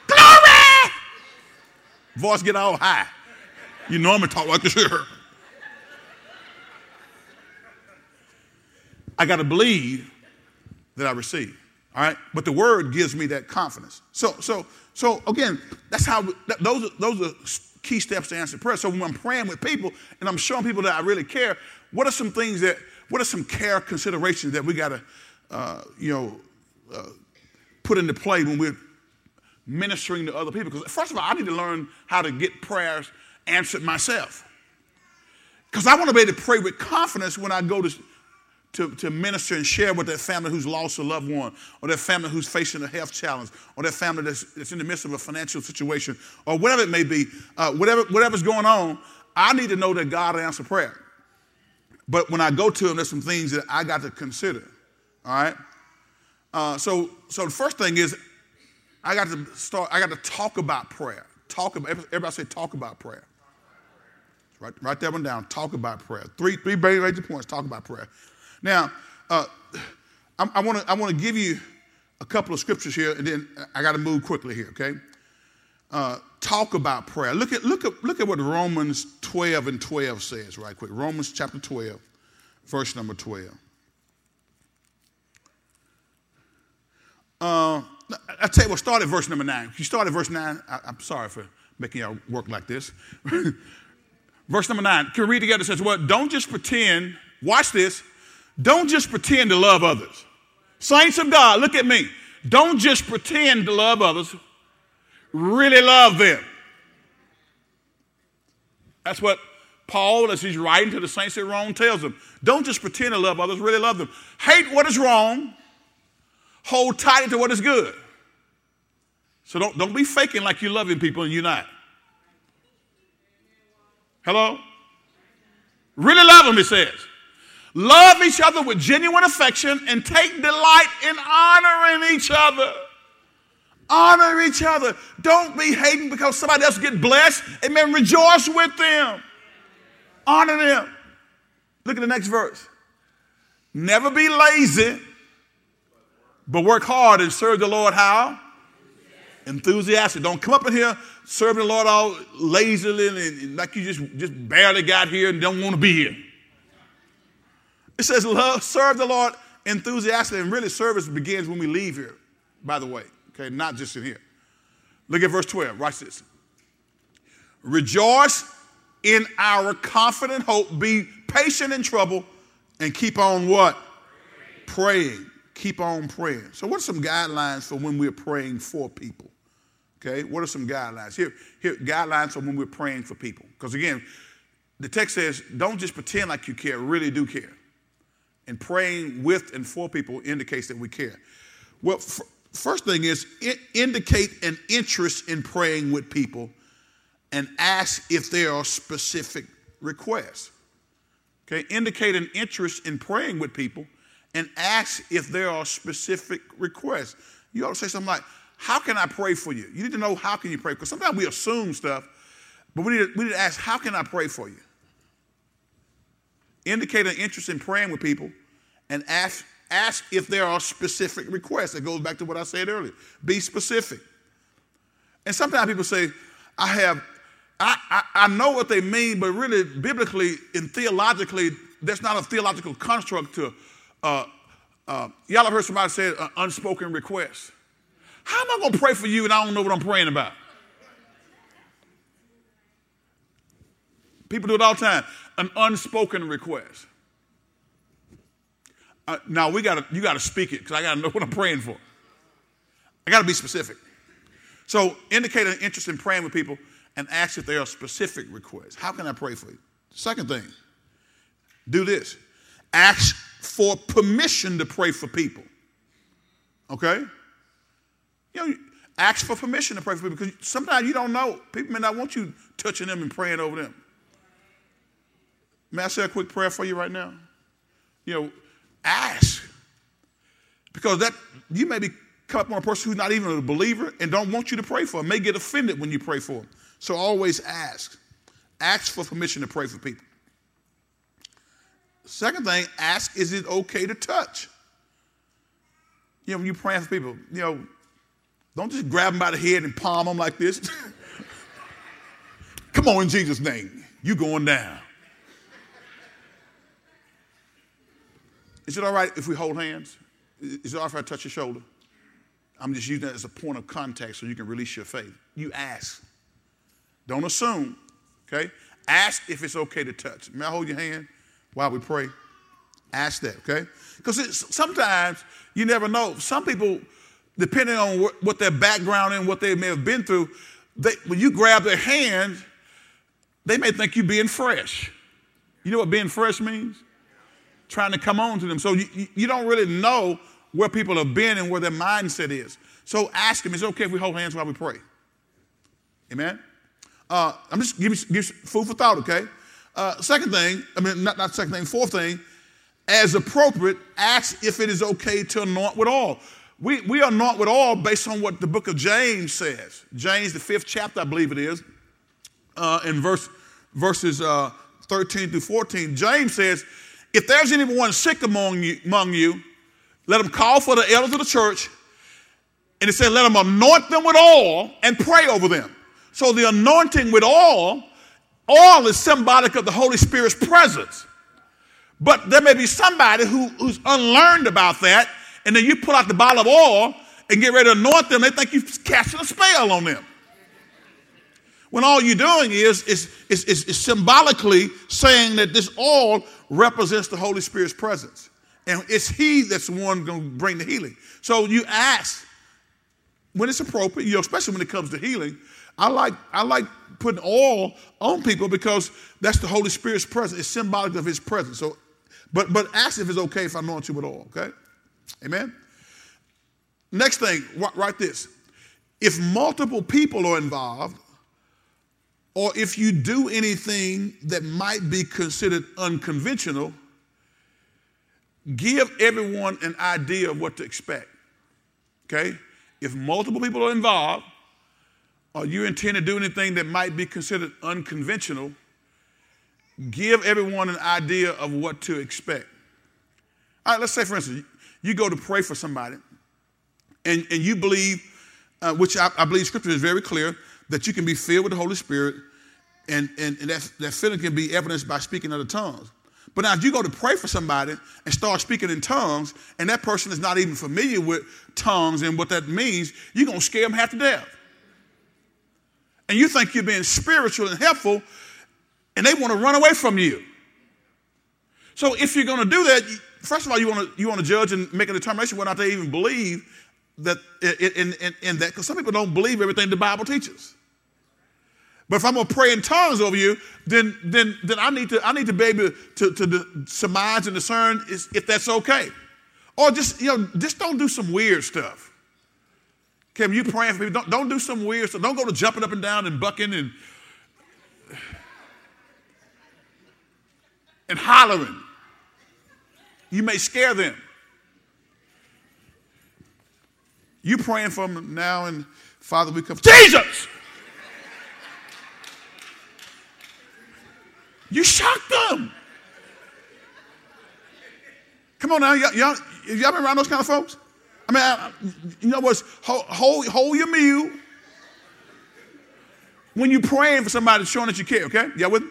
Glory! Voice get all high. You normally talk like this here. I got to believe that I receive. All right, but the word gives me that confidence. So, so, so again, that's how those are, those are key steps to answer prayer. So when I'm praying with people and I'm showing people that I really care, what are some things that, what are some care considerations that we got to, uh, you know, uh, put into play when we're ministering to other people? Because first of all, I need to learn how to get prayers answered myself. Because I want to be able to pray with confidence when I go to to, to minister and share with that family who's lost a loved one, or that family who's facing a health challenge, or that family that's, that's in the midst of a financial situation, or whatever it may be, uh, whatever, whatever's going on, I need to know that God answers prayer. But when I go to Him, there's some things that I got to consider. All right. Uh, so, so the first thing is, I got to start. I got to talk about prayer. Talk about. Everybody say talk about prayer. Write, write that one down. Talk about prayer. Three, three major points. Talk about prayer. Now, uh, I want to I want to give you a couple of scriptures here, and then I got to move quickly here. Okay, uh, talk about prayer. Look at look at look at what Romans 12 and 12 says, right quick. Romans chapter 12, verse number 12. Uh, I tell you what, start at verse number nine. If you start at verse nine, I, am sorry for making y'all work like this. verse number nine. Can we read together? It says, "What? Well, don't just pretend. Watch this. Don't just pretend to love others. Saints of God, look at me. Don't just pretend to love others, really love them. That's what Paul, as he's writing to the saints at Rome, tells them. Don't just pretend to love others, really love them. Hate what is wrong, hold tight to what is good. So don't, don't be faking like you're loving people and you're not. Hello? Really love them, it says. Love each other with genuine affection and take delight in honoring each other. Honor each other. Don't be hating because somebody else get blessed. Amen. Rejoice with them. Honor them. Look at the next verse. Never be lazy, but work hard and serve the Lord how? Enthusiastic. Don't come up in here serving the Lord all lazily and, and like you just, just barely got here and don't want to be here. It says, love, serve the Lord enthusiastically. And really, service begins when we leave here, by the way, okay, not just in here. Look at verse 12. Watch this. Rejoice in our confident hope, be patient in trouble, and keep on what? Praying. Keep on praying. So, what are some guidelines for when we're praying for people? Okay, what are some guidelines? Here, here guidelines for when we're praying for people. Because again, the text says, don't just pretend like you care, really do care and praying with and for people indicates that we care. Well, f- first thing is indicate an interest in praying with people and ask if there are specific requests. Okay, indicate an interest in praying with people and ask if there are specific requests. You ought to say something like, How can I pray for you? You need to know how can you pray because sometimes we assume stuff, but we need, to, we need to ask, How can I pray for you? Indicate an interest in praying with people, and ask, ask if there are specific requests. It goes back to what I said earlier. Be specific. And sometimes people say, I have, I, I, I know what they mean, but really, biblically and theologically, that's not a theological construct to, uh, uh, y'all have heard somebody say uh, unspoken request. How am I going to pray for you and I don't know what I'm praying about? People do it all the time. An unspoken request. Uh, now we got to you got to speak it because I got to know what I'm praying for. I got to be specific. So indicate an interest in praying with people and ask if there are specific requests. How can I pray for you? Second thing, do this. Ask for permission to pray for people. Okay? You know, ask for permission to pray for people because sometimes you don't know. People may not want you touching them and praying over them. May I say a quick prayer for you right now? You know, ask. Because that you may be come up on a person who's not even a believer and don't want you to pray for them, may get offended when you pray for them. So always ask. Ask for permission to pray for people. Second thing, ask is it okay to touch? You know, when you're praying for people, you know, don't just grab them by the head and palm them like this. Come on, in Jesus' name, you going down. Is it all right if we hold hands? Is it all right if I touch your shoulder? I'm just using that as a point of contact so you can release your faith. You ask. Don't assume, okay? Ask if it's okay to touch. May I hold your hand while we pray? Ask that, okay? Because sometimes you never know. Some people, depending on what, what their background and what they may have been through, they, when you grab their hand, they may think you're being fresh. You know what being fresh means? Trying to come on to them. So you, you don't really know where people have been and where their mindset is. So ask them, is it okay if we hold hands while we pray? Amen? Uh, I'm just giving give food for thought, okay? Uh, second thing, I mean, not, not second thing, fourth thing, as appropriate, ask if it is okay to anoint with oil. We, we anoint with oil based on what the book of James says. James, the fifth chapter, I believe it is, uh, in verse, verses uh, 13 through 14. James says, if there's anyone sick among you, among you, let them call for the elders of the church. And it said, let them anoint them with oil and pray over them. So the anointing with oil, oil is symbolic of the Holy Spirit's presence. But there may be somebody who, who's unlearned about that, and then you pull out the bottle of oil and get ready to anoint them, they think you're casting a spell on them. When all you're doing is, is, is, is, is symbolically saying that this oil represents the Holy Spirit's presence. And it's He that's the one going to bring the healing. So you ask when it's appropriate, you know, especially when it comes to healing. I like, I like putting oil on people because that's the Holy Spirit's presence. It's symbolic of His presence. So, but, but ask if it's okay if I anoint you with oil, okay? Amen? Next thing, write this. If multiple people are involved, or if you do anything that might be considered unconventional, give everyone an idea of what to expect. Okay? If multiple people are involved, or you intend to do anything that might be considered unconventional, give everyone an idea of what to expect. All right, let's say, for instance, you go to pray for somebody, and, and you believe, uh, which I, I believe scripture is very clear, that you can be filled with the Holy Spirit and, and, and that, that feeling can be evidenced by speaking other tongues. But now, if you go to pray for somebody and start speaking in tongues, and that person is not even familiar with tongues and what that means, you're going to scare them half to death. And you think you're being spiritual and helpful, and they want to run away from you. So if you're going to do that, first of all, you want to you want to judge and make a determination whether or not they even believe that in, in, in that, because some people don't believe everything the Bible teaches. But if I'm gonna pray in tongues over you, then then then I need to I need to be able to, to, to surmise and discern if that's okay. Or just you know just don't do some weird stuff. When you praying for people, don't, don't do some weird stuff. Don't go to jumping up and down and bucking and and hollering. You may scare them. You praying for them now, and Father, we come. Jesus! You shocked them. Come on now, y'all, y'all, y'all been around those kind of folks? I mean, I, you know what's hold, hold, hold your meal when you're praying for somebody showing that you care, okay? Y'all with me?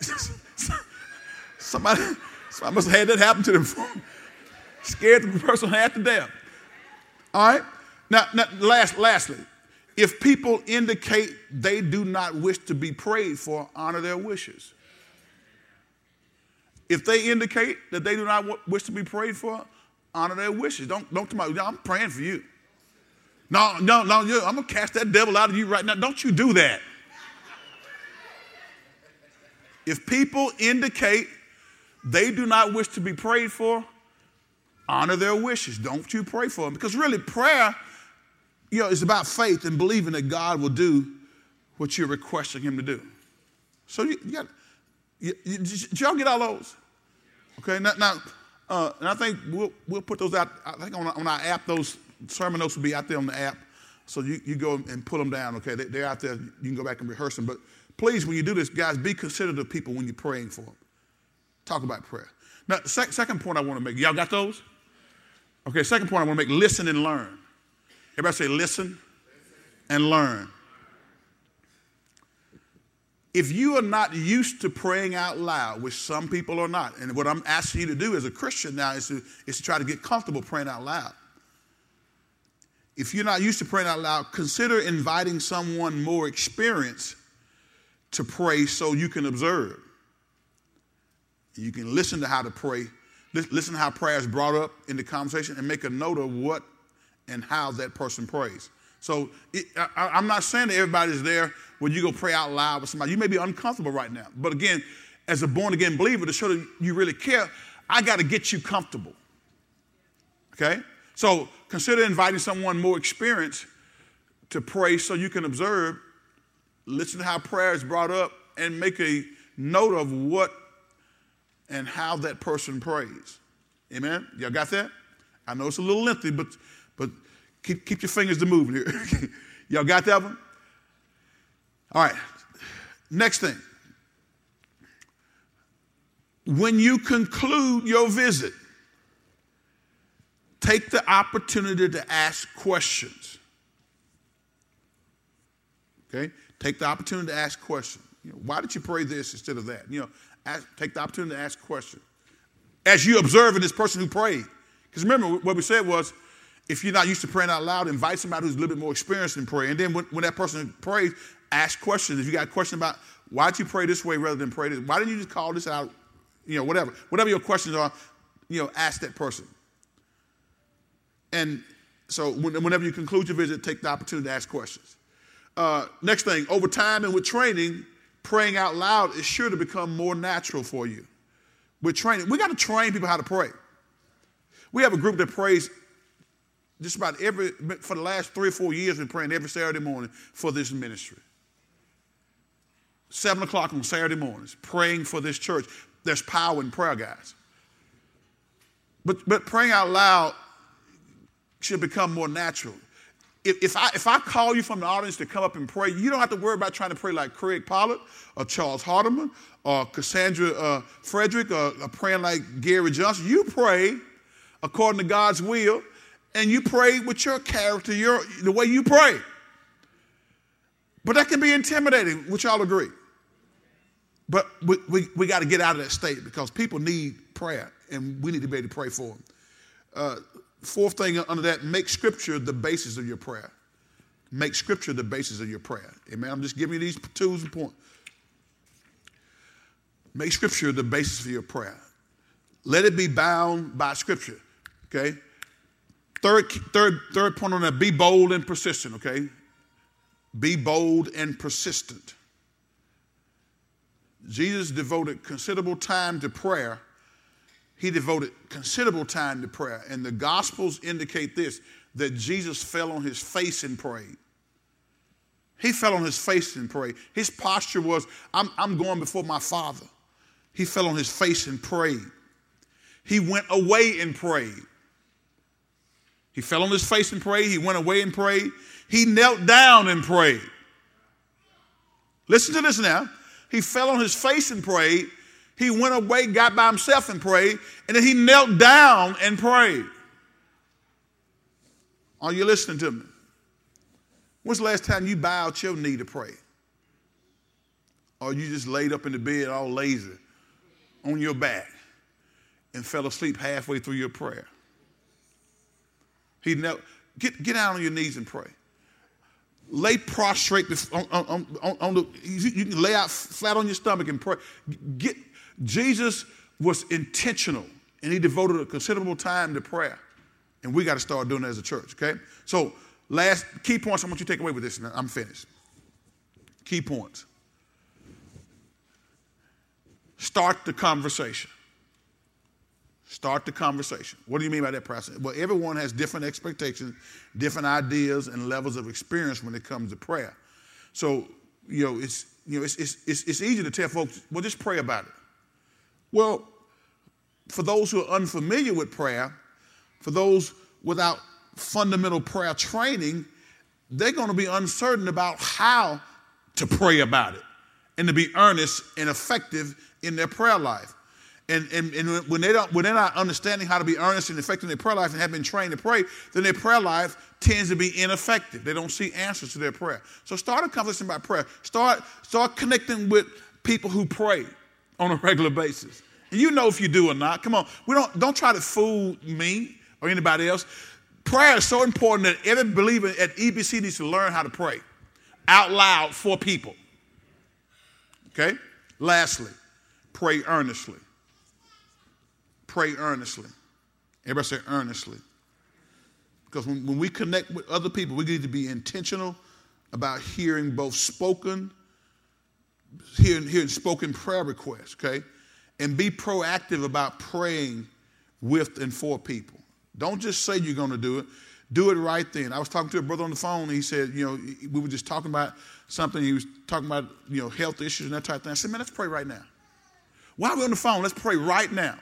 somebody, somebody must have had that happen to them. Scared the person half to death. All right? Now, now last, lastly, if people indicate they do not wish to be prayed for, honor their wishes. If they indicate that they do not wish to be prayed for, honor their wishes. Don't, don't tell me, I'm praying for you. No, no, no, I'm to cast that devil out of you right now. Don't you do that. If people indicate they do not wish to be prayed for, honor their wishes. Don't you pray for them. Because really, prayer you know, it's about faith and believing that God will do what you're requesting Him to do. So you, you got, you, you, did y'all get all those? Okay, now, now uh, and I think we'll, we'll put those out. I think on, on, our app, those sermon notes will be out there on the app. So you, you go and pull them down, okay? They, are out there. You can go back and rehearse them. But please, when you do this, guys, be considerate of people when you're praying for them. Talk about prayer. Now, sec- second point I want to make, y'all got those? Okay, second point I want to make listen and learn. Everybody say listen and learn. If you are not used to praying out loud, which some people are not, and what I'm asking you to do as a Christian now is to, is to try to get comfortable praying out loud. If you're not used to praying out loud, consider inviting someone more experienced to pray so you can observe. You can listen to how to pray, listen to how prayer is brought up in the conversation, and make a note of what and how that person prays. So it, I, I'm not saying that everybody's there when you go pray out loud with somebody. You may be uncomfortable right now. But again, as a born again believer, to show that you really care, I got to get you comfortable. Okay? So consider inviting someone more experienced to pray so you can observe, listen to how prayer is brought up, and make a note of what and how that person prays. Amen? Y'all got that? I know it's a little lengthy, but keep, keep your fingers to moving here. Y'all got that one? All right. Next thing. When you conclude your visit, take the opportunity to ask questions. Okay? Take the opportunity to ask questions. You know, why did you pray this instead of that? You know, ask, take the opportunity to ask questions. As you observe this person who prayed. Because remember, what we said was, if you're not used to praying out loud, invite somebody who's a little bit more experienced in prayer. And then when, when that person prays, ask questions. If you got a question about why'd you pray this way rather than pray this, why didn't you just call this out? You know, whatever. Whatever your questions are, you know, ask that person. And so whenever you conclude your visit, take the opportunity to ask questions. Uh, next thing, over time and with training, praying out loud is sure to become more natural for you. With training, we got to train people how to pray. We have a group that prays just about every, for the last three or four years, we've been praying every Saturday morning for this ministry. Seven o'clock on Saturday mornings, praying for this church. There's power in prayer, guys. But, but praying out loud should become more natural. If, if, I, if I call you from the audience to come up and pray, you don't have to worry about trying to pray like Craig Pollard or Charles Hardeman or Cassandra uh, Frederick or, or praying like Gary Johnson. You pray according to God's will and you pray with your character, your, the way you pray. But that can be intimidating, which I'll agree. But we, we, we got to get out of that state because people need prayer and we need to be able to pray for them. Uh, fourth thing under that, make scripture the basis of your prayer. Make scripture the basis of your prayer. Amen. I'm just giving you these tools and points. Make scripture the basis of your prayer. Let it be bound by scripture. Okay? Third, third, third point on that be bold and persistent, okay? Be bold and persistent. Jesus devoted considerable time to prayer. He devoted considerable time to prayer. And the Gospels indicate this that Jesus fell on his face and prayed. He fell on his face and prayed. His posture was, I'm, I'm going before my Father. He fell on his face and prayed. He went away and prayed. He fell on his face and prayed. He went away and prayed. He knelt down and prayed. Listen to this now. He fell on his face and prayed. He went away, got by himself and prayed. And then he knelt down and prayed. Are you listening to me? When's the last time you bowed your knee to pray? Or you just laid up in the bed all lazy on your back and fell asleep halfway through your prayer? He knelt. Get, get down on your knees and pray. Lay prostrate on, on, on, on the, you can lay out flat on your stomach and pray. Get, Jesus was intentional and he devoted a considerable time to prayer. And we got to start doing that as a church, okay? So, last key points I want you to take away with this, and I'm finished. Key points. Start the conversation. Start the conversation. What do you mean by that process? Well, everyone has different expectations, different ideas, and levels of experience when it comes to prayer. So, you know, it's you know, it's, it's, it's, it's easy to tell folks, well, just pray about it. Well, for those who are unfamiliar with prayer, for those without fundamental prayer training, they're going to be uncertain about how to pray about it and to be earnest and effective in their prayer life. And, and, and when, they don't, when they're not understanding how to be earnest and effective in their prayer life and have been trained to pray, then their prayer life tends to be ineffective. They don't see answers to their prayer. So start a conversation about prayer. Start, start connecting with people who pray on a regular basis. And you know if you do or not. Come on. We don't, don't try to fool me or anybody else. Prayer is so important that every believer at EBC needs to learn how to pray out loud for people. Okay? Lastly, pray earnestly. Pray earnestly. Everybody say earnestly. Because when, when we connect with other people, we need to be intentional about hearing both spoken, hearing, hearing spoken prayer requests, okay? And be proactive about praying with and for people. Don't just say you're going to do it. Do it right then. I was talking to a brother on the phone. he said, you know, we were just talking about something. He was talking about, you know, health issues and that type of thing. I said, man, let's pray right now. While we're on the phone, let's pray right now.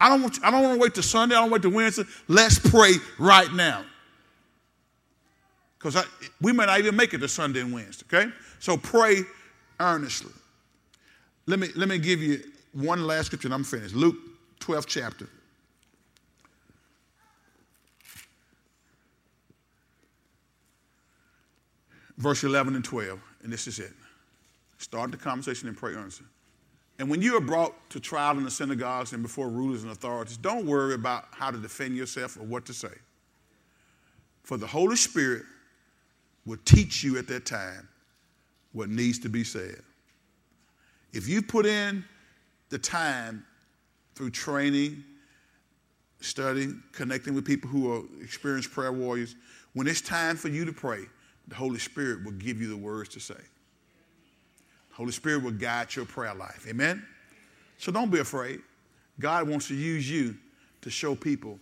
I don't want, I don't want to wait till Sunday. I don't wait till Wednesday. Let's pray right now. Because we may not even make it to Sunday and Wednesday, okay? So pray earnestly. Let me, let me give you one last scripture and I'm finished. Luke 12th chapter. verse 11 and 12, and this is it. Start the conversation and pray earnestly. And when you are brought to trial in the synagogues and before rulers and authorities, don't worry about how to defend yourself or what to say. For the Holy Spirit will teach you at that time what needs to be said. If you put in the time through training, study, connecting with people who are experienced prayer warriors, when it's time for you to pray, the Holy Spirit will give you the words to say. Holy Spirit will guide your prayer life. Amen? So don't be afraid. God wants to use you to show people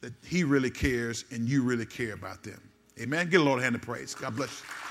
that He really cares and you really care about them. Amen? Get a Lord hand of praise. God bless you.